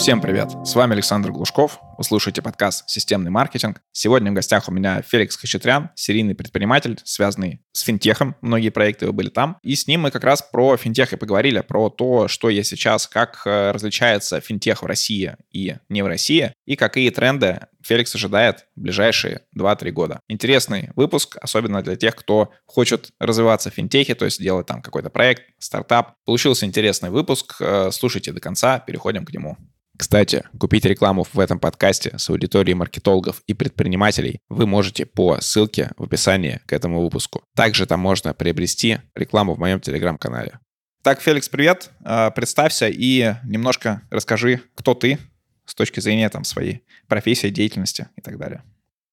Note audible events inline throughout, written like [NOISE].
Всем привет! С вами Александр Глушков. Вы слушаете подкаст «Системный маркетинг». Сегодня в гостях у меня Феликс Хачатрян, серийный предприниматель, связанный с финтехом. Многие проекты его были там. И с ним мы как раз про финтех и поговорили, про то, что есть сейчас, как э, различается финтех в России и не в России, и какие тренды Феликс ожидает в ближайшие 2-3 года. Интересный выпуск, особенно для тех, кто хочет развиваться в финтехе, то есть делать там какой-то проект, стартап. Получился интересный выпуск. Э, слушайте до конца, переходим к нему. Кстати, купить рекламу в этом подкасте с аудиторией маркетологов и предпринимателей вы можете по ссылке в описании к этому выпуску. Также там можно приобрести рекламу в моем телеграм-канале. Так, Феликс, привет. А, представься и немножко расскажи, кто ты с точки зрения там, своей профессии, деятельности и так далее.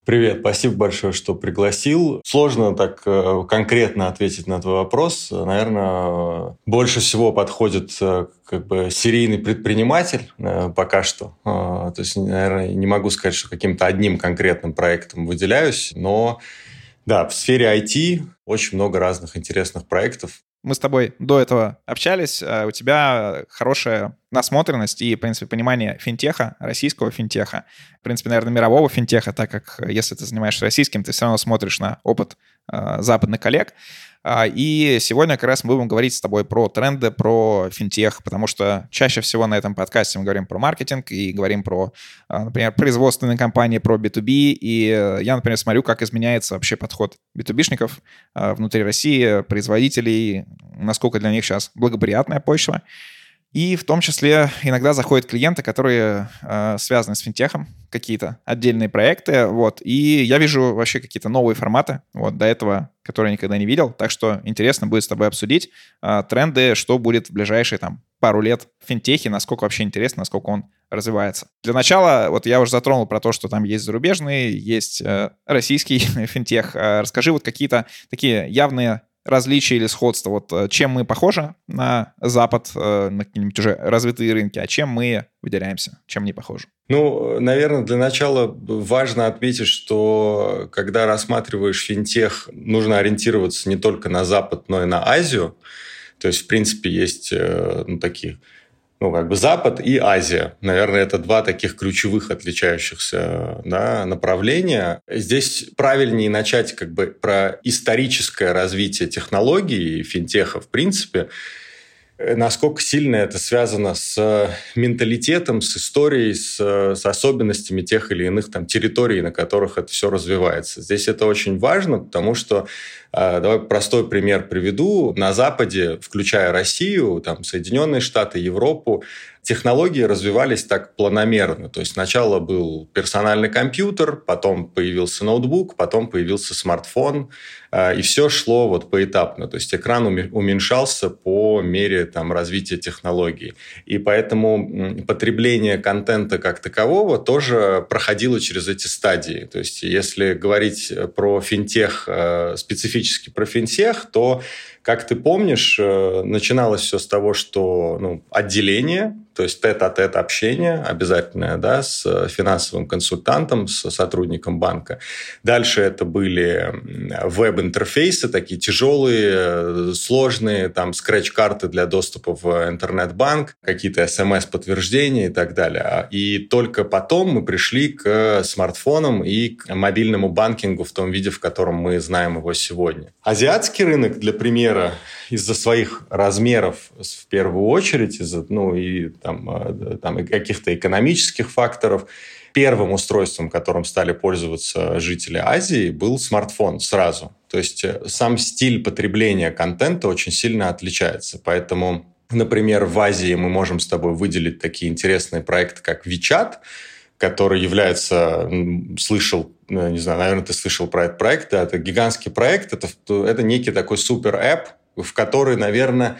Привет, спасибо большое, что пригласил. Сложно так э, конкретно ответить на твой вопрос. Наверное, больше всего подходит э, как бы серийный предприниматель э, пока что. То есть, наверное, не могу сказать, что каким-то одним конкретным проектом выделяюсь, но да, в сфере IT очень много разных интересных проектов. Мы с тобой до этого общались, а у тебя хорошая насмотренность и, в принципе, понимание финтеха, российского финтеха, в принципе, наверное, мирового финтеха, так как если ты занимаешься российским, ты все равно смотришь на опыт э, западных коллег. А, и сегодня как раз мы будем говорить с тобой про тренды, про финтех, потому что чаще всего на этом подкасте мы говорим про маркетинг и говорим про, а, например, производственные компании, про B2B. И я, например, смотрю, как изменяется вообще подход B2B-шников а, внутри России, производителей, насколько для них сейчас благоприятная почва. И в том числе иногда заходят клиенты, которые э, связаны с финтехом, какие-то отдельные проекты, вот. И я вижу вообще какие-то новые форматы, вот, до этого, которые я никогда не видел. Так что интересно будет с тобой обсудить э, тренды, что будет в ближайшие там пару лет в финтехе, насколько вообще интересно, насколько он развивается. Для начала, вот я уже затронул про то, что там есть зарубежный, есть э, российский [LAUGHS] финтех. Э, расскажи вот какие-то такие явные различия или сходства? Вот э, чем мы похожи на Запад, э, на какие-нибудь уже развитые рынки, а чем мы выделяемся, чем не похожи? Ну, наверное, для начала важно отметить, что когда рассматриваешь финтех, нужно ориентироваться не только на Запад, но и на Азию. То есть, в принципе, есть э, ну, такие ну, как бы Запад и Азия. Наверное, это два таких ключевых отличающихся да, направления. Здесь правильнее начать как бы про историческое развитие технологий и финтеха в принципе, насколько сильно это связано с э, менталитетом, с историей, с, э, с особенностями тех или иных там, территорий, на которых это все развивается. Здесь это очень важно, потому что, давай простой пример приведу, на Западе, включая Россию, там, Соединенные Штаты, Европу, технологии развивались так планомерно. То есть сначала был персональный компьютер, потом появился ноутбук, потом появился смартфон, а, и все шло вот поэтапно. То есть экран уменьшался по мере там, развития технологий. И поэтому потребление контента как такового тоже проходило через эти стадии. То есть если говорить про финтех, э, специфически про финтех, то как ты помнишь, э, начиналось все с того, что ну, отделение, то есть тет-а-тет общение обязательное да, с финансовым консультантом, с сотрудником банка. Дальше это были веб-интерфейсы, такие тяжелые, сложные, там скретч-карты для доступа в интернет-банк, какие-то смс-подтверждения и так далее. И только потом мы пришли к смартфонам и к мобильному банкингу в том виде, в котором мы знаем его сегодня. Азиатский рынок, для примера, из-за своих размеров в первую очередь, из-за ну, и, там, э, там, и каких-то экономических факторов, первым устройством, которым стали пользоваться жители Азии, был смартфон сразу. То есть э, сам стиль потребления контента очень сильно отличается. Поэтому, например, в Азии мы можем с тобой выделить такие интересные проекты, как WeChat, который является, слышал, ну, не знаю, наверное, ты слышал про этот проект, да, это гигантский проект, это, это некий такой супер-эп, в который, наверное,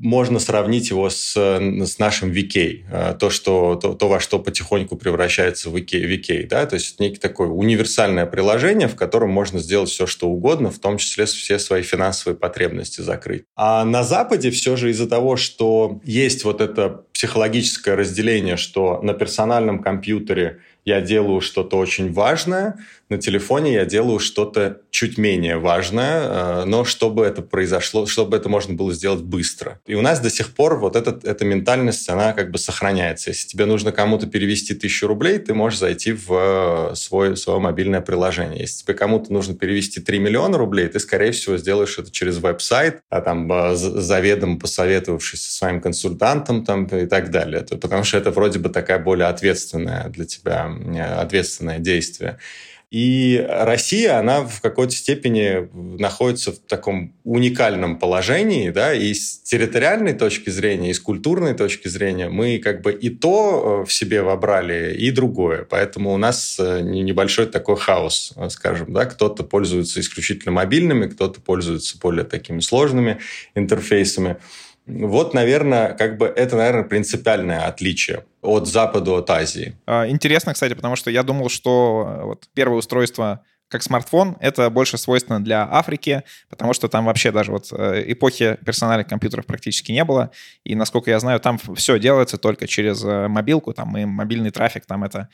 можно сравнить его с, с нашим VK, э, то, что, то, то, во что потихоньку превращается в VK, VK да? то есть некий такое универсальное приложение, в котором можно сделать все, что угодно, в том числе все свои финансовые потребности закрыть. А на Западе все же из-за того, что есть вот эта психологическое разделение, что на персональном компьютере я делаю что-то очень важное, на телефоне я делаю что-то чуть менее важное, э, но чтобы это произошло, чтобы это можно было сделать быстро. И у нас до сих пор вот этот, эта ментальность, она как бы сохраняется. Если тебе нужно кому-то перевести тысячу рублей, ты можешь зайти в свой, свое мобильное приложение. Если тебе кому-то нужно перевести 3 миллиона рублей, ты, скорее всего, сделаешь это через веб-сайт, а там э, заведомо посоветовавшись со своим консультантом там, и так далее. Потому что это вроде бы такая более ответственная для тебя ответственное действие. И Россия, она в какой-то степени находится в таком уникальном положении, да, и с территориальной точки зрения, и с культурной точки зрения мы как бы и то э, в себе вобрали, и другое. Поэтому у нас э, небольшой такой хаос, э, скажем, да, кто-то пользуется исключительно мобильными, кто-то пользуется более такими сложными интерфейсами. Вот, наверное, как бы это, наверное, принципиальное отличие от Запада, от Азии. А, интересно, кстати, потому что я думал, что э, вот первое устройство как смартфон, это больше свойственно для Африки, потому что там вообще даже вот э, эпохи персональных компьютеров практически не было. И, насколько я знаю, там все делается только через э, мобилку, там и мобильный трафик, там это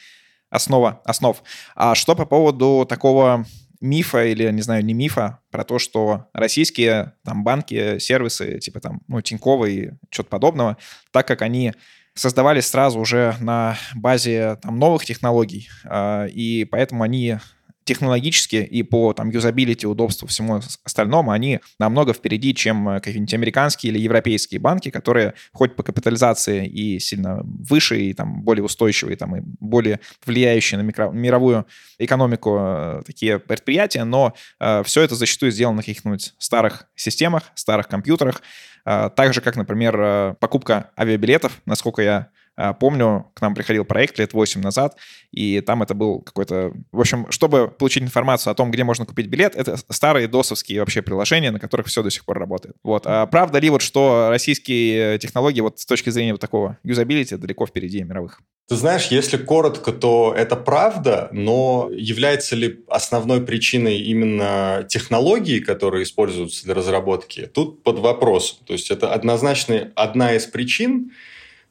основа основ. А что по поводу такого мифа или, не знаю, не мифа, про то, что российские там банки, сервисы, типа там, ну, Тинькова и что-то подобного, так как они создавались сразу уже на базе там новых технологий, э, и поэтому они технологически и по там юзабилити, удобству, всему остальному, они намного впереди, чем э, какие-нибудь американские или европейские банки, которые хоть по капитализации и сильно выше, и там более устойчивые, там, и более влияющие на микро, мировую экономику э, такие предприятия, но э, все это зачастую сделано на каких-нибудь старых системах, старых компьютерах, э, так же, как, например, э, покупка авиабилетов, насколько я помню, к нам приходил проект лет 8 назад, и там это был какой-то... В общем, чтобы получить информацию о том, где можно купить билет, это старые досовские вообще приложения, на которых все до сих пор работает. Вот. А правда ли вот, что российские технологии вот с точки зрения вот такого юзабилити далеко впереди мировых? Ты знаешь, если коротко, то это правда, но является ли основной причиной именно технологии, которые используются для разработки, тут под вопрос. То есть это однозначно одна из причин,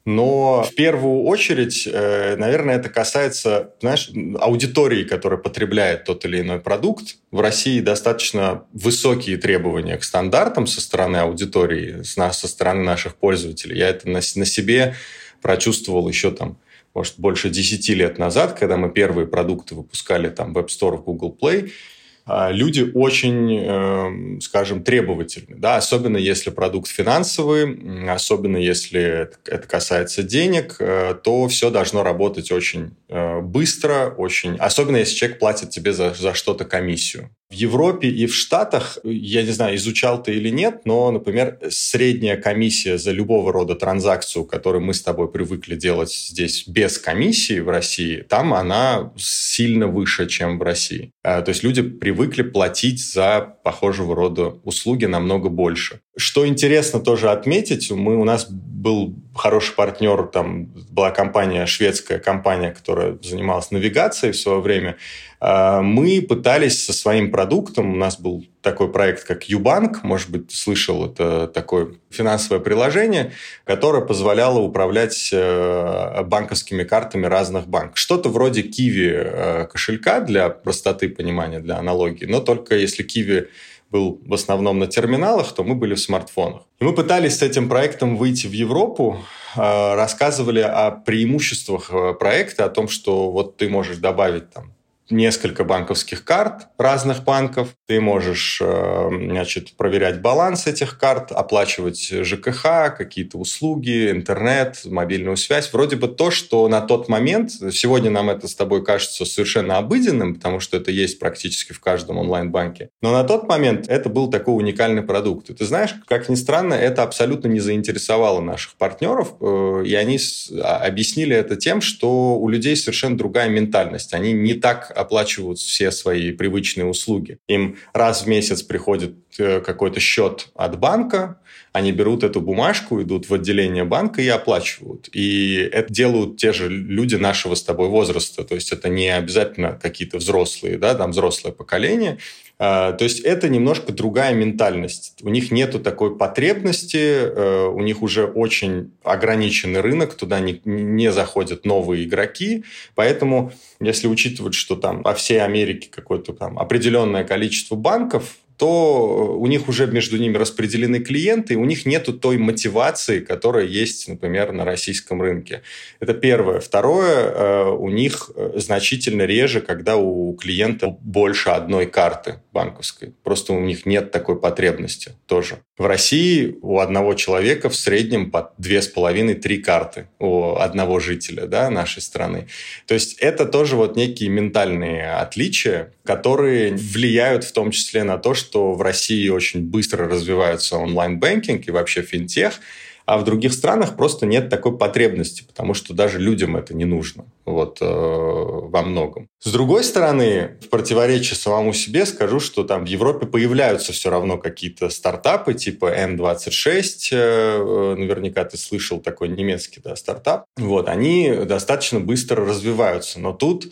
но в первую очередь, э, наверное, это касается, знаешь, аудитории, которая потребляет тот или иной продукт. В России достаточно высокие требования к стандартам со стороны аудитории, со стороны наших пользователей. Я это на, себе прочувствовал еще там, может, больше 10 лет назад, когда мы первые продукты выпускали там в App Store, в Google Play – люди очень, эм, скажем, требовательны, да, особенно если продукт финансовый, особенно если это касается денег, э, то все должно работать очень э, быстро, очень, особенно если человек платит тебе за, за что-то комиссию. В Европе и в Штатах, я не знаю, изучал ты или нет, но, например, средняя комиссия за любого рода транзакцию, которую мы с тобой привыкли делать здесь без комиссии в России, там она сильно выше, чем в России. А, то есть люди привыкли платить за похожего рода услуги намного больше. Что интересно тоже отметить, мы, у нас был хороший партнер, там была компания, шведская компания, которая занималась навигацией в свое время, а, мы пытались со своим продуктом, у нас был такой проект, как Юбанк, может быть, слышал, это такое финансовое приложение, которое позволяло управлять э, банковскими картами разных банков. Что-то вроде Киви э, кошелька для простоты понимания, для аналогии, но только если Киви был в основном на терминалах, то мы были в смартфонах. И мы пытались с этим проектом выйти в Европу, э, рассказывали о преимуществах проекта, о том, что вот ты можешь добавить там несколько банковских карт разных банков. Ты можешь э, значит, проверять баланс этих карт, оплачивать ЖКХ, какие-то услуги, интернет, мобильную связь. Вроде бы то, что на тот момент, сегодня нам это с тобой кажется совершенно обыденным, потому что это есть практически в каждом онлайн-банке. Но на тот момент это был такой уникальный продукт. И ты знаешь, как ни странно, это абсолютно не заинтересовало наших партнеров, э, и они а, объяснили это тем, что у людей совершенно другая ментальность. Они не так оплачивают все свои привычные услуги. Им раз в месяц приходит э, какой-то счет от банка, они берут эту бумажку, идут в отделение банка и оплачивают. И это делают те же люди нашего с тобой возраста. То есть это не обязательно какие-то взрослые, да, там взрослое поколение. А, то есть это немножко другая ментальность. У них нету такой потребности, э, у них уже очень ограниченный рынок, туда не, не заходят новые игроки. Поэтому, если учитывать, что там по всей Америке какое-то там определенное количество банков, то у них уже между ними распределены клиенты, и у них нету той мотивации, которая есть, например, на российском рынке. Это первое. Второе, э, у них э, значительно реже, когда у клиента больше одной карты банковской. Просто у них нет такой потребности тоже. В России у одного человека в среднем по две с половиной-три карты у одного жителя да, нашей страны. То есть это тоже вот некие ментальные отличия, которые влияют в том числе на то, что в России очень быстро развивается онлайн-бэнкинг и вообще финтех, а в других странах просто нет такой потребности, потому что даже людям это не нужно вот, э, во многом. С другой стороны, в противоречие самому себе скажу, что там в Европе появляются все равно какие-то стартапы типа N26, э, наверняка ты слышал такой немецкий да, стартап. Вот, они достаточно быстро развиваются, но тут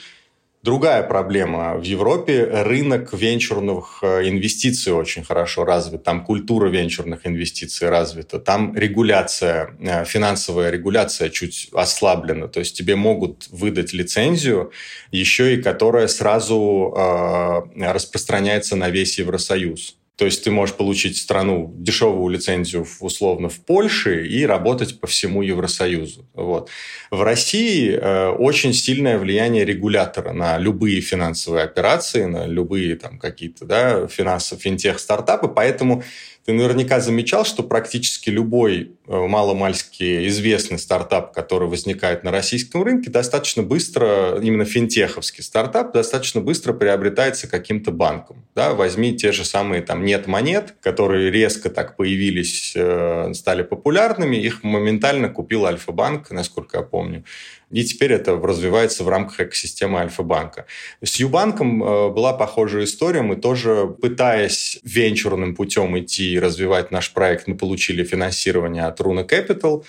Другая проблема. В Европе рынок венчурных э, инвестиций очень хорошо развит. Там культура венчурных инвестиций развита. Там регуляция, э, финансовая регуляция чуть ослаблена. То есть тебе могут выдать лицензию, еще и которая сразу э, распространяется на весь Евросоюз. То есть ты можешь получить страну дешевую лицензию условно в Польше и работать по всему Евросоюзу. Вот. В России э, очень сильное влияние регулятора на любые финансовые операции, на любые там какие-то да, финансовые финтех-стартапы, поэтому ты наверняка замечал, что практически любой э, маломальски известный стартап, который возникает на российском рынке, достаточно быстро, именно финтеховский стартап, достаточно быстро приобретается каким-то банком. Да, возьми те же самые там нет монет, которые резко так появились, э, стали популярными, их моментально купил Альфа-банк, насколько я помню. И теперь это развивается в рамках экосистемы Альфа-банка. С Юбанком э, была похожая история. Мы тоже, пытаясь венчурным путем идти и развивать наш проект, мы получили финансирование от Runa Capital,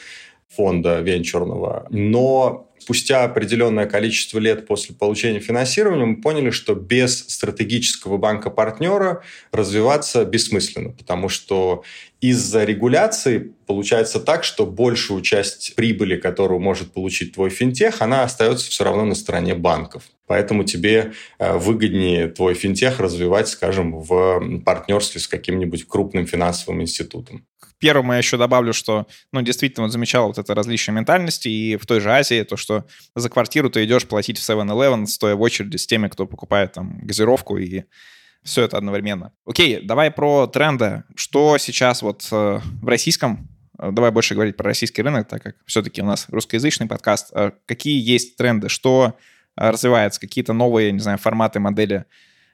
фонда венчурного. Но спустя определенное количество лет после получения финансирования мы поняли, что без стратегического банка-партнера развиваться бессмысленно, потому что из-за регуляции получается так, что большую часть прибыли, которую может получить твой финтех, она остается все равно на стороне банков. Поэтому тебе э, выгоднее твой финтех развивать, скажем, в партнерстве с каким-нибудь крупным финансовым институтом. Первому я еще добавлю, что, ну, действительно, вот замечал вот это различие ментальности, и в той же Азии то, что за квартиру ты идешь платить в 7-Eleven, стоя в очереди с теми, кто покупает там газировку и все это одновременно. Окей, давай про тренды. Что сейчас вот э, в российском э, Давай больше говорить про российский рынок, так как все-таки у нас русскоязычный подкаст. Э, какие есть тренды? Что развивается? Какие-то новые, не знаю, форматы, модели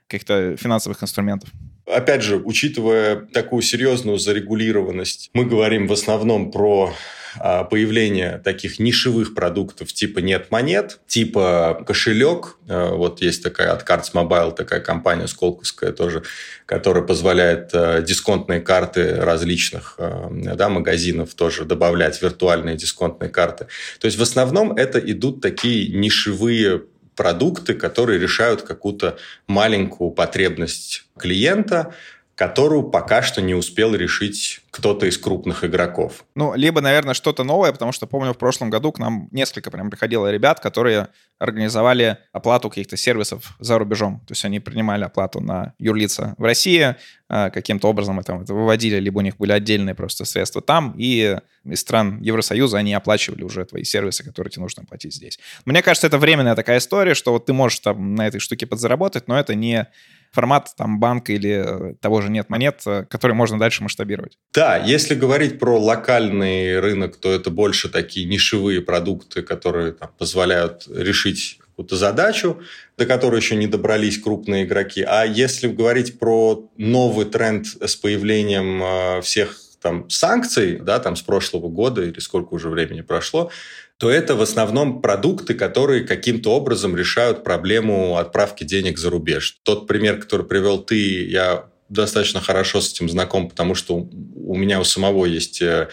каких-то финансовых инструментов? Опять же, учитывая такую серьезную зарегулированность, мы говорим в основном про а, появление таких нишевых продуктов типа нет монет, типа кошелек. А, вот есть такая от Cards Mobile, такая компания сколковская тоже, которая позволяет а, дисконтные карты различных да, магазинов тоже добавлять, виртуальные дисконтные карты. То есть в основном это идут такие нишевые продукты, которые решают какую-то маленькую потребность клиента, которую пока что не успел решить кто-то из крупных игроков. Ну, либо, наверное, что-то новое, потому что помню, в прошлом году к нам несколько прям приходило ребят, которые организовали оплату каких-то сервисов за рубежом. То есть они принимали оплату на юрлица в России, а, каким-то образом это, это выводили, либо у них были отдельные просто средства там, и из стран Евросоюза они оплачивали уже твои сервисы, которые тебе нужно платить здесь. Мне кажется, это временная такая история, что вот ты можешь там на этой штуке подзаработать, но это не формат там банка или э, того же нет монет, э, который можно дальше масштабировать. Да, если говорить про локальный рынок, то это больше такие нишевые продукты, которые там, позволяют решить какую-то задачу, до которой еще не добрались крупные игроки. А если говорить про новый тренд с появлением э, всех там санкций, да, там с прошлого года или сколько уже времени прошло, то это в основном продукты, которые каким-то образом решают проблему отправки денег за рубеж. Тот пример, который привел ты, я достаточно хорошо с этим знаком, потому что у меня у самого есть э,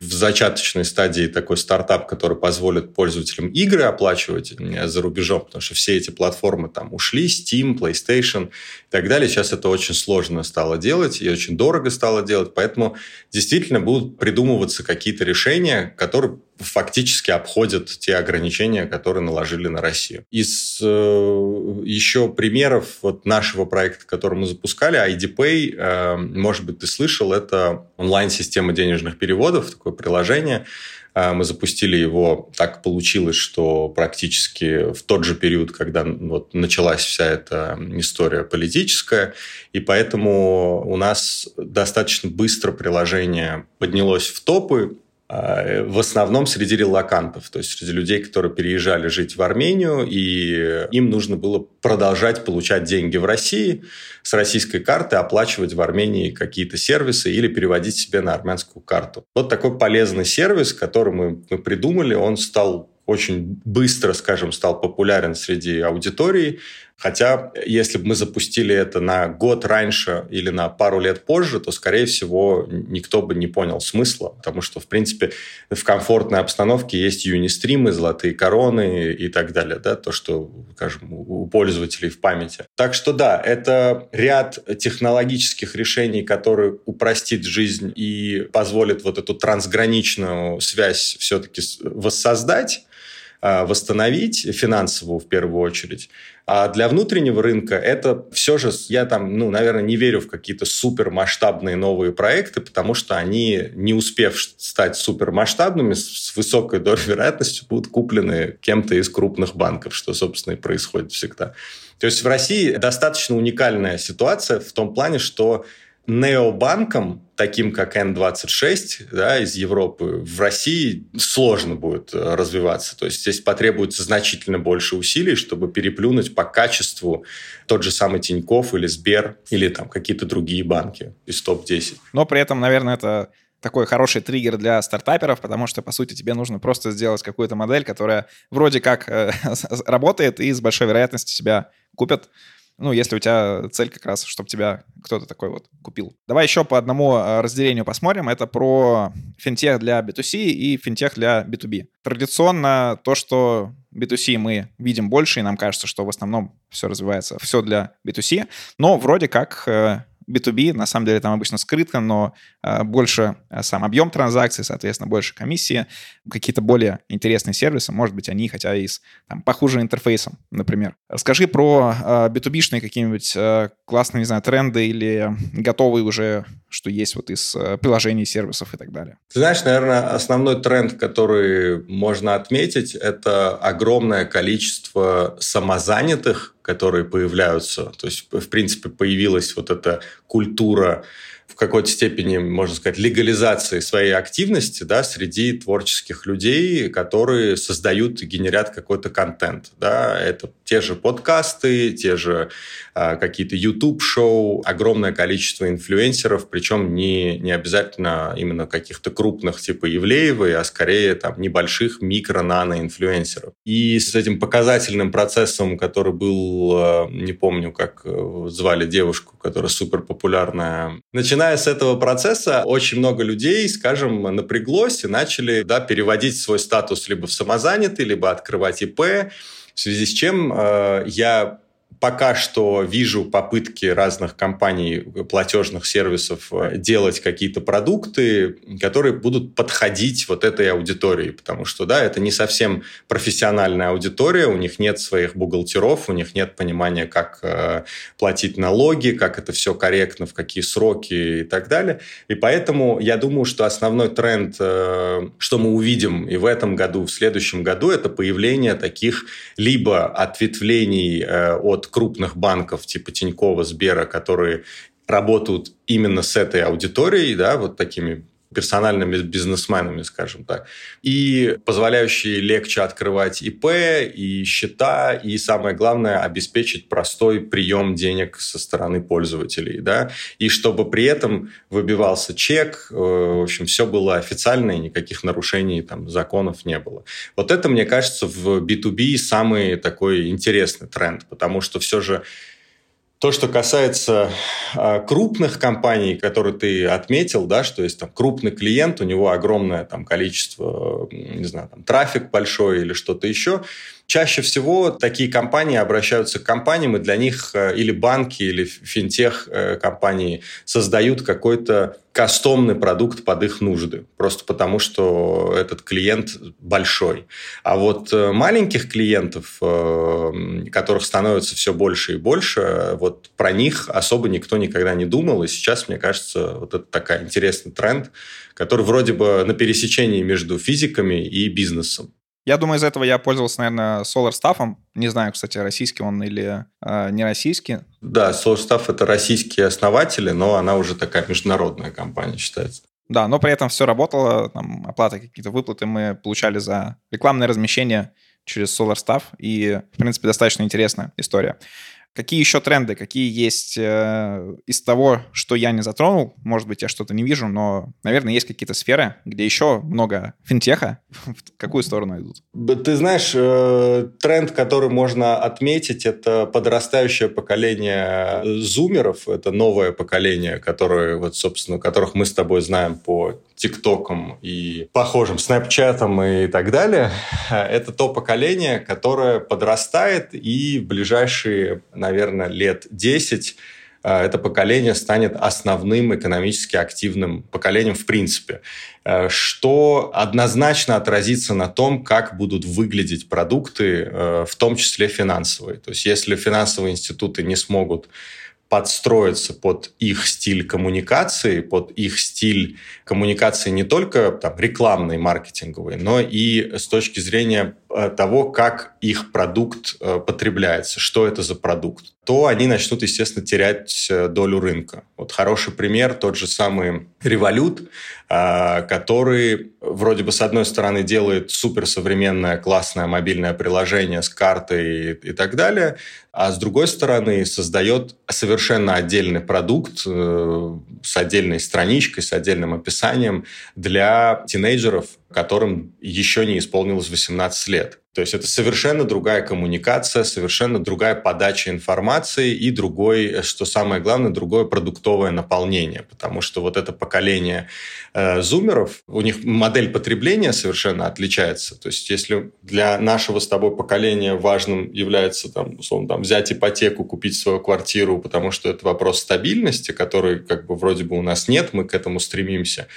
в зачаточной стадии такой стартап, который позволит пользователям игры оплачивать э, за рубежом, потому что все эти платформы там ушли, Steam, PlayStation и так далее. Сейчас это очень сложно стало делать и очень дорого стало делать, поэтому действительно будут придумываться какие-то решения, которые фактически обходят те ограничения, которые наложили на Россию. Из э, еще примеров вот нашего проекта, который мы запускали, IDPay, э, может быть, ты слышал, это онлайн-система денежных переводов, такое приложение. Э, мы запустили его, так получилось, что практически в тот же период, когда вот началась вся эта история политическая, и поэтому у нас достаточно быстро приложение поднялось в топы, в основном среди релакантов, то есть среди людей, которые переезжали жить в Армению, и им нужно было продолжать получать деньги в России с российской карты, оплачивать в Армении какие-то сервисы или переводить себе на армянскую карту. Вот такой полезный сервис, который мы, мы придумали, он стал очень быстро, скажем, стал популярен среди аудитории. Хотя, если бы мы запустили это на год раньше или на пару лет позже, то, скорее всего, никто бы не понял смысла, потому что, в принципе, в комфортной обстановке есть юнистримы, золотые короны и так далее, да, то, что, скажем, у пользователей в памяти. Так что, да, это ряд технологических решений, которые упростит жизнь и позволит вот эту трансграничную связь все-таки воссоздать, восстановить финансовую в первую очередь. А для внутреннего рынка это все же, я там, ну, наверное, не верю в какие-то супермасштабные новые проекты, потому что они, не успев стать супермасштабными, с высокой долей [LAUGHS] вероятности будут куплены кем-то из крупных банков, что, собственно, и происходит всегда. То есть в России достаточно уникальная ситуация в том плане, что необанкам, таким как N26 да, из Европы, в России сложно будет э, развиваться. То есть здесь потребуется значительно больше усилий, чтобы переплюнуть по качеству тот же самый Тиньков или Сбер или там какие-то другие банки из топ-10. Но при этом, наверное, это такой хороший триггер для стартаперов, потому что, по сути, тебе нужно просто сделать какую-то модель, которая вроде как э, [LAUGHS] работает и с большой вероятностью тебя купят. Ну, если у тебя цель как раз, чтобы тебя кто-то такой вот купил. Давай еще по одному а, разделению посмотрим. Это про финтех для B2C и финтех для B2B. Традиционно то, что B2C мы видим больше, и нам кажется, что в основном все развивается, все для B2C, но вроде как э, B2B, на самом деле там обычно скрытно, но э, больше э, сам объем транзакций, соответственно, больше комиссии, какие-то более интересные сервисы, может быть, они хотя и с там, похуже интерфейсом, например. Скажи про э, B2B-шные какие-нибудь э, классные, не знаю, тренды или готовые уже, что есть вот из э, приложений, сервисов и так далее. Ты знаешь, наверное, основной тренд, который можно отметить, это огромное количество самозанятых которые появляются. То есть, в принципе, появилась вот эта культура в какой-то степени, можно сказать, легализации своей активности да, среди творческих людей, которые создают и генерят какой-то контент. Да. Это те же подкасты, те же а, какие-то YouTube-шоу, огромное количество инфлюенсеров, причем не, не обязательно именно каких-то крупных типа Евлеевой, а скорее там небольших микро-нано-инфлюенсеров. И с этим показательным процессом, который был, а, не помню, как э, звали девушку, которая супер популярная, начиная с этого процесса, очень много людей, скажем, напряглось и начали да, переводить свой статус либо в самозанятый, либо открывать ИП, в связи с чем э, я пока что вижу попытки разных компаний платежных сервисов э, делать какие-то продукты, которые будут подходить вот этой аудитории, потому что, да, это не совсем профессиональная аудитория, у них нет своих бухгалтеров, у них нет понимания, как э, платить налоги, как это все корректно, в какие сроки и так далее. И поэтому я думаю, что основной тренд, э, что мы увидим и в этом году, в следующем году, это появление таких либо ответвлений э, от крупных банков типа Тинькова, Сбера, которые работают именно с этой аудиторией, да, вот такими персональными бизнесменами, скажем так, и позволяющие легче открывать ИП и счета, и самое главное, обеспечить простой прием денег со стороны пользователей, да, и чтобы при этом выбивался чек, э, в общем, все было официально, и никаких нарушений там законов не было. Вот это, мне кажется, в B2B самый такой интересный тренд, потому что все же То, что касается э, крупных компаний, которые ты отметил, да, что есть там крупный клиент, у него огромное там количество, не знаю, там, трафик большой или что-то еще, Чаще всего такие компании обращаются к компаниям, и для них э, или банки, или финтех э, компании создают какой-то кастомный продукт под их нужды, просто потому что этот клиент большой. А вот э, маленьких клиентов, которых становится все больше и больше, вот про них особо никто никогда не думал, и сейчас, мне кажется, вот это такой интересный тренд, который вроде бы на пересечении между физиками и бизнесом. Я думаю, из этого я пользовался, наверное, Solar Staff. Не знаю, кстати, российский он или э, не российский. Да, Solar Staff — это российские основатели, но она уже такая международная компания считается. Да, но при этом все работало, там, оплаты, какие-то выплаты мы получали за рекламное размещение через Solar Staff, и, в принципе, достаточно интересная история. Какие еще тренды, какие есть э, из того, что я не затронул? Может быть, я что-то не вижу, но, наверное, есть какие-то сферы, где еще много финтеха. [LAUGHS] В какую сторону идут? Ты знаешь, э, тренд, который можно отметить, это подрастающее поколение зумеров. Это новое поколение, которое, вот, собственно, которых мы с тобой знаем по ТикТоком и похожим Снэпчатом и так далее. Это то поколение, которое подрастает и в ближайшие, наверное, лет 10 э, это поколение станет основным экономически активным поколением в принципе, э, что однозначно отразится на том, как будут выглядеть продукты, э, в том числе финансовые. То есть если финансовые институты не смогут подстроиться под их стиль коммуникации, под их стиль коммуникации не только там, рекламной, маркетинговой, но и с точки зрения Э, того, как их продукт э, потребляется, что это за продукт, то они начнут, естественно, терять э, долю рынка. Вот хороший пример, тот же самый Revolut, который вроде бы с одной стороны делает суперсовременное классное мобильное приложение с картой и, так далее, а с другой стороны создает совершенно отдельный продукт с отдельной страничкой, с отдельным описанием для тинейджеров, которым еще не исполнилось 18 лет. То есть это совершенно другая коммуникация, совершенно другая подача информации и другой, что самое главное, другое продуктовое наполнение. Потому что вот это поколение э, зумеров, у них модель потребления совершенно отличается. То есть если для нашего с тобой поколения важным является там, условно, там, взять ипотеку, купить свою квартиру, потому что это вопрос стабильности, который как бы вроде бы у нас нет, мы к этому стремимся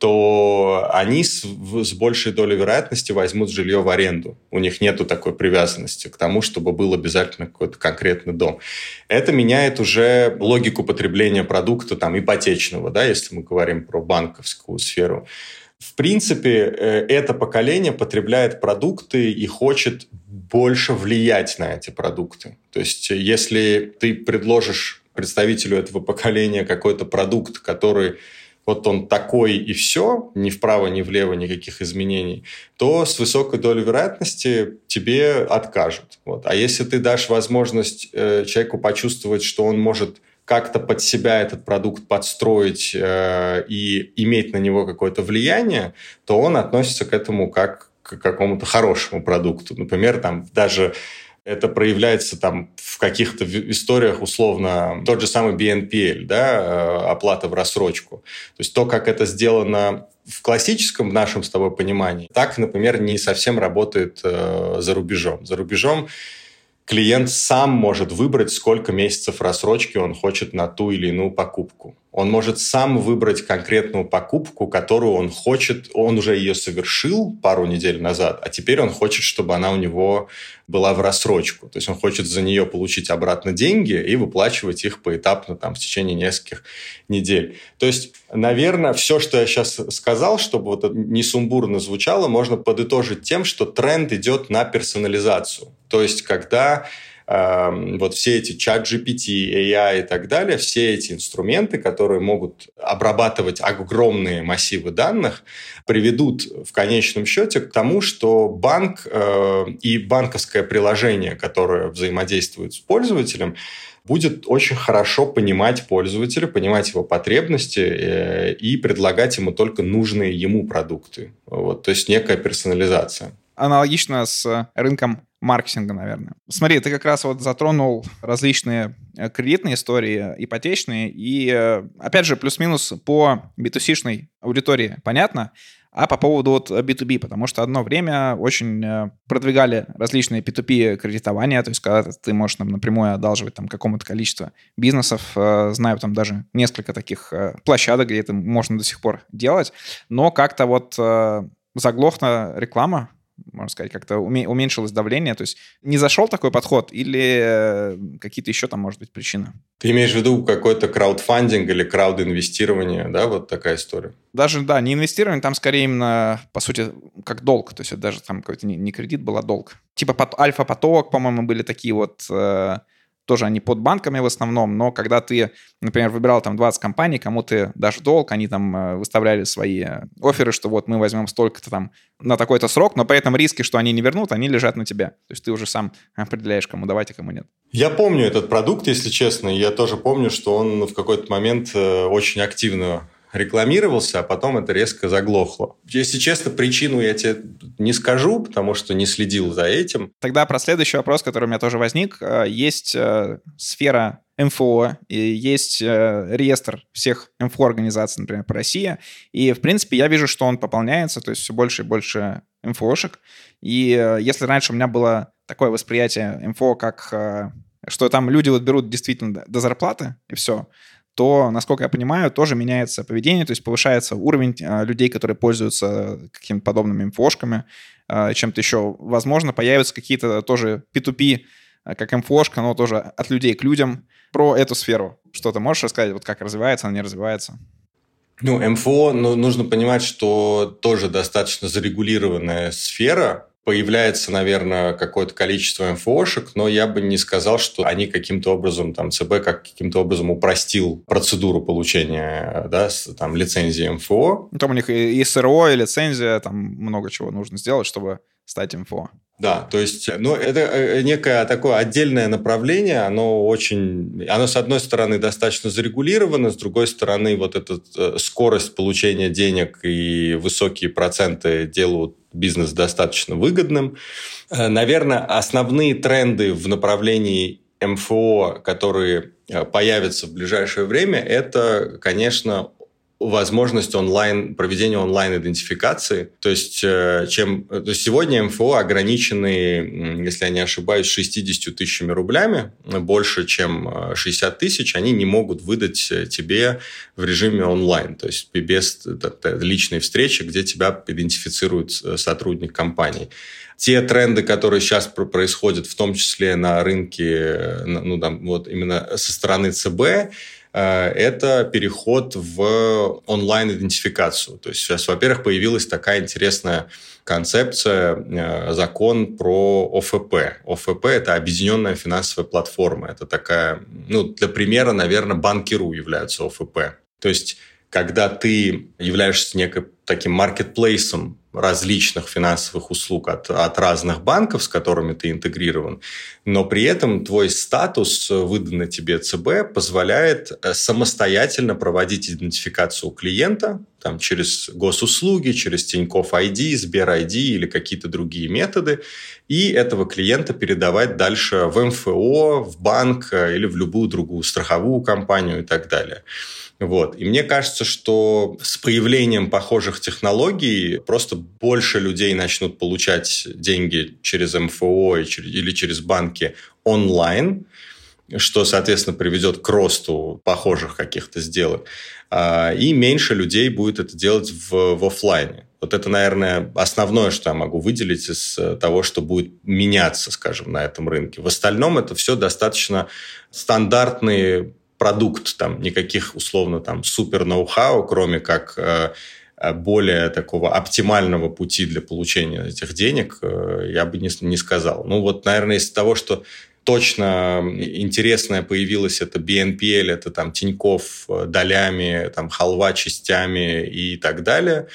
то они с, с большей долей вероятности возьмут жилье в аренду. У них нету такой привязанности к тому, чтобы был обязательно какой-то конкретный дом. Это меняет уже логику потребления продукта там, ипотечного, да, если мы говорим про банковскую сферу. В принципе, э, это поколение потребляет продукты и хочет больше влиять на эти продукты. То есть, если ты предложишь представителю этого поколения какой-то продукт, который вот он такой и все, ни вправо, ни влево никаких изменений, то с высокой долей вероятности тебе откажут. Вот. А если ты дашь возможность э, человеку почувствовать, что он может как-то под себя этот продукт подстроить э, и иметь на него какое-то влияние, то он относится к этому как к какому-то хорошему продукту. Например, там даже это проявляется там в каких-то историях, условно, тот же самый BNPL, да, э, оплата в рассрочку. То есть то, как это сделано в классическом нашем с тобой понимании, так, например, не совсем работает э, за рубежом. За рубежом клиент сам может выбрать, сколько месяцев рассрочки он хочет на ту или иную покупку. Он может сам выбрать конкретную покупку, которую он хочет. Он уже ее совершил пару недель назад, а теперь он хочет, чтобы она у него была в рассрочку. То есть он хочет за нее получить обратно деньги и выплачивать их поэтапно там, в течение нескольких недель. То есть, наверное, все, что я сейчас сказал, чтобы вот это не сумбурно звучало, можно подытожить тем, что тренд идет на персонализацию. То есть, когда э, вот все эти чат GPT, AI и так далее, все эти инструменты, которые могут обрабатывать огромные массивы данных, приведут в конечном счете к тому, что банк э, и банковское приложение, которое взаимодействует с пользователем, будет очень хорошо понимать пользователя, понимать его потребности э, и предлагать ему только нужные ему продукты. Вот, то есть некая персонализация аналогично с рынком маркетинга, наверное. Смотри, ты как раз вот затронул различные э, кредитные истории, ипотечные, и, э, опять же, плюс-минус по B2C-шной аудитории понятно, а по поводу вот B2B, потому что одно время очень э, продвигали различные P2P кредитования, то есть когда ты можешь там, напрямую одалживать там какому-то количеству бизнесов, знаю там даже несколько таких площадок, где это можно до сих пор делать, но как-то вот заглохла реклама можно сказать, как-то уменьшилось давление? То есть не зашел такой подход или э, какие-то еще там, может быть, причины? Ты имеешь в виду какой-то краудфандинг или крауд-инвестирование, да, вот такая история? Даже, да, не инвестирование, там скорее именно, по сути, как долг. То есть это даже там какой-то не, не кредит был, а долг. Типа альфа-поток, по-моему, были такие вот э, тоже они под банками в основном, но когда ты, например, выбирал там 20 компаний, кому ты дашь долг, они там э, выставляли свои э, оферы, что вот мы возьмем столько-то там на такой-то срок, но при этом риски, что они не вернут, они лежат на тебе. То есть ты уже сам определяешь, кому давать, а кому нет. Я помню этот продукт, если честно. Я тоже помню, что он в какой-то момент э, очень активно рекламировался, а потом это резко заглохло. Если честно, причину я тебе не скажу, потому что не следил за этим. Тогда про следующий вопрос, который у меня тоже возник. Э, есть э, сфера МФО, и есть э, реестр всех МФО-организаций, например, по России, и, в принципе, я вижу, что он пополняется, то есть все больше и больше МФОшек, и если раньше у меня было такое восприятие МФО, как что там люди вот берут действительно до зарплаты, и все, то, насколько я понимаю, тоже меняется поведение, то есть повышается уровень а, людей, которые пользуются какими-то подобными инфошками, а, чем-то еще. Возможно, появятся какие-то тоже P2P, а, как инфошка, но тоже от людей к людям. Про эту сферу что-то можешь рассказать, вот как развивается она, не развивается? Ну, МФО, ну, нужно понимать, что тоже достаточно зарегулированная сфера, появляется, наверное, какое-то количество МФОшек, но я бы не сказал, что они каким-то образом, там, ЦБ как каким-то образом упростил процедуру получения, да, там, лицензии МФО. Ну, там у них и СРО, и лицензия, там много чего нужно сделать, чтобы стать МФО. Да, то есть, ну, это э, некое такое отдельное направление, оно очень, оно, с одной стороны, достаточно зарегулировано, с другой стороны, вот эта э, скорость получения денег и высокие проценты делают бизнес достаточно выгодным. Э, наверное, основные тренды в направлении МФО, которые появятся в ближайшее время, это, конечно, возможность онлайн, проведения онлайн-идентификации. То есть, э, чем, то есть сегодня МФО ограничены, если я не ошибаюсь, 60 тысячами рублями, больше, чем 60 э, тысяч, они не могут выдать э, тебе в режиме онлайн, то есть без личной встречи, где тебя идентифицирует сотрудник компании. Те тренды, которые сейчас происходят, в том числе на рынке, ну, там, вот именно со стороны ЦБ, Э, это переход в онлайн-идентификацию. То есть сейчас, во-первых, появилась такая интересная концепция, э, закон про ОФП. ОФП – это объединенная финансовая платформа. Это такая, ну, для примера, наверное, банкиру являются ОФП. То есть когда ты являешься неким таким маркетплейсом различных финансовых услуг от, от разных банков, с которыми ты интегрирован, но при этом твой статус, выданный тебе ЦБ, позволяет э, самостоятельно проводить идентификацию клиента там, через госуслуги, через Тинькофф ID, Сбер ID или какие-то другие методы, и этого клиента передавать дальше в МФО, в банк э, или в любую другую страховую компанию и так далее. Вот. И мне кажется, что с появлением похожих технологий просто больше людей начнут получать деньги через МФО или через банки онлайн, что, соответственно, приведет к росту похожих каких-то сделок. А, и меньше людей будет это делать в, в офлайне. Вот это, наверное, основное, что я могу выделить из того, что будет меняться, скажем, на этом рынке. В остальном это все достаточно стандартные продукт, там никаких условно там супер ноу-хау, кроме как э, э, более такого оптимального пути для получения этих денег, э, я бы не, не сказал. Ну вот, наверное, из того, что точно интересное появилось, это BNPL, это там Тиньков долями, там халва частями и так далее.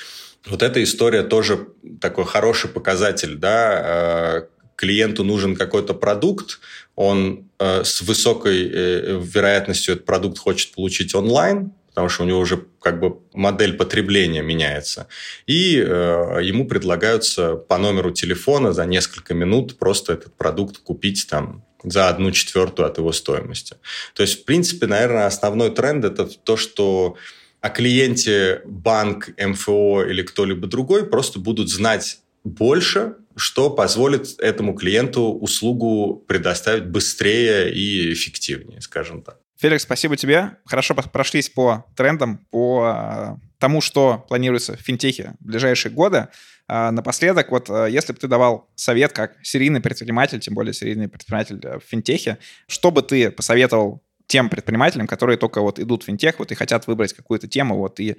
Вот эта история тоже такой хороший показатель, да, клиенту нужен какой-то продукт, он э, с высокой э, вероятностью этот продукт хочет получить онлайн, потому что у него уже как бы модель потребления меняется. И э, ему предлагаются по номеру телефона за несколько минут просто этот продукт купить там за одну четвертую от его стоимости. То есть, в принципе, наверное, основной тренд – это то, что о клиенте банк, МФО или кто-либо другой просто будут знать больше, что позволит этому клиенту услугу предоставить быстрее и эффективнее, скажем так. Феликс, спасибо тебе. Хорошо прошлись по трендам, по а, тому, что планируется в финтехе в ближайшие годы. А, напоследок, вот а, если бы ты давал совет как серийный предприниматель, тем более серийный предприниматель в финтехе, что бы ты посоветовал тем предпринимателям, которые только вот идут в финтех, вот и хотят выбрать какую-то тему, вот и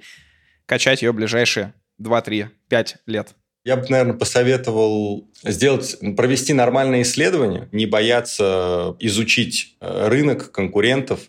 качать ее в ближайшие 2, 3, 5 лет? Я бы, наверное, посоветовал сделать, провести нормальное исследование, не бояться изучить э, рынок конкурентов.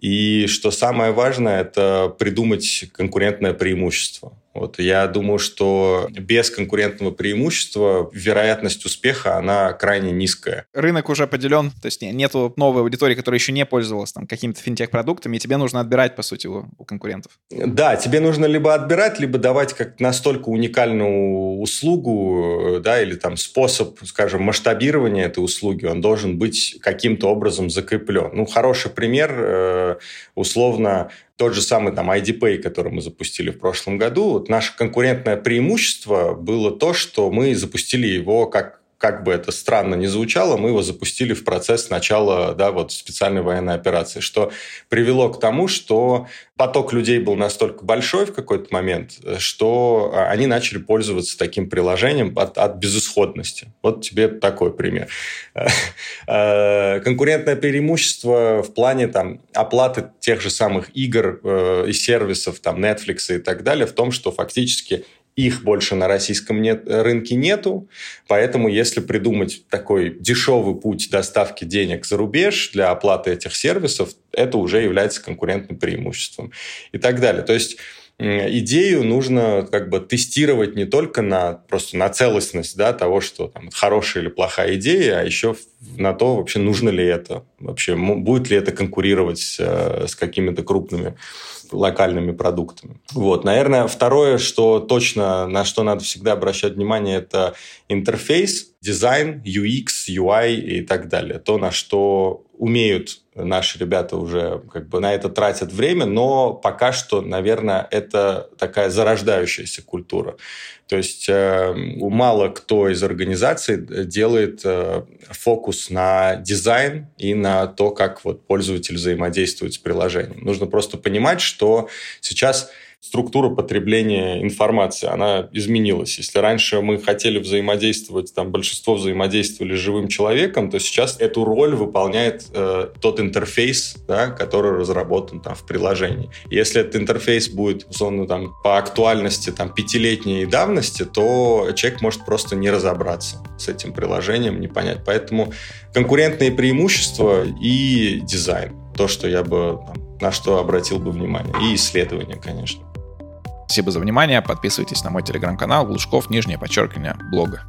И что самое важное, это придумать конкурентное преимущество. Вот я думаю, что без конкурентного преимущества вероятность успеха, она крайне низкая. Рынок уже поделен, то есть нету новой аудитории, которая еще не пользовалась там какими-то финтех-продуктами, и тебе нужно отбирать, по сути, у, у конкурентов. Да, тебе нужно либо отбирать, либо давать как настолько уникальную услугу, да, или там способ, скажем, масштабирования этой услуги, он должен быть каким-то образом закреплен. Ну, хороший пример, э, условно, тот же самый там IDPay, который мы запустили в прошлом году, вот наше конкурентное преимущество было то, что мы запустили его как как бы это странно ни звучало, мы его запустили в процесс начала да, вот специальной военной операции, что привело к тому, что поток людей был настолько большой в какой-то момент, что они начали пользоваться таким приложением от, от безысходности. Вот тебе такой пример. Э, конкурентное преимущество в плане там, оплаты тех же самых игр э, и сервисов, там, Netflix и так далее, в том, что фактически их больше на российском нет, рынке нету, поэтому если придумать такой дешевый путь доставки денег за рубеж для оплаты этих сервисов, это уже является конкурентным преимуществом и так далее. То есть идею нужно как бы тестировать не только на просто на целостность да, того, что там, хорошая или плохая идея, а еще на то, вообще нужно ли это, вообще будет ли это конкурировать э, с какими-то крупными локальными продуктами. Вот, наверное, второе, что точно на что надо всегда обращать внимание, это интерфейс, дизайн, UX, UI и так далее. То, на что умеют наши ребята уже как бы на это тратят время, но пока что, наверное, это такая зарождающаяся культура. То есть э, мало кто из организаций делает э, фокус на дизайн и на то, как вот пользователь взаимодействует с приложением. Нужно просто понимать, что сейчас структура потребления информации, она изменилась. Если раньше мы хотели взаимодействовать, там большинство взаимодействовали с живым человеком, то сейчас эту роль выполняет э, тот интерфейс, да, который разработан там в приложении. Если этот интерфейс будет, условно, там, по актуальности там, пятилетней давности, то человек может просто не разобраться с этим приложением, не понять. Поэтому конкурентные преимущества и дизайн. То, что я бы там, на что обратил бы внимание. И исследования, конечно. Спасибо за внимание. Подписывайтесь на мой телеграм-канал Глушков, нижнее подчеркивание, блога.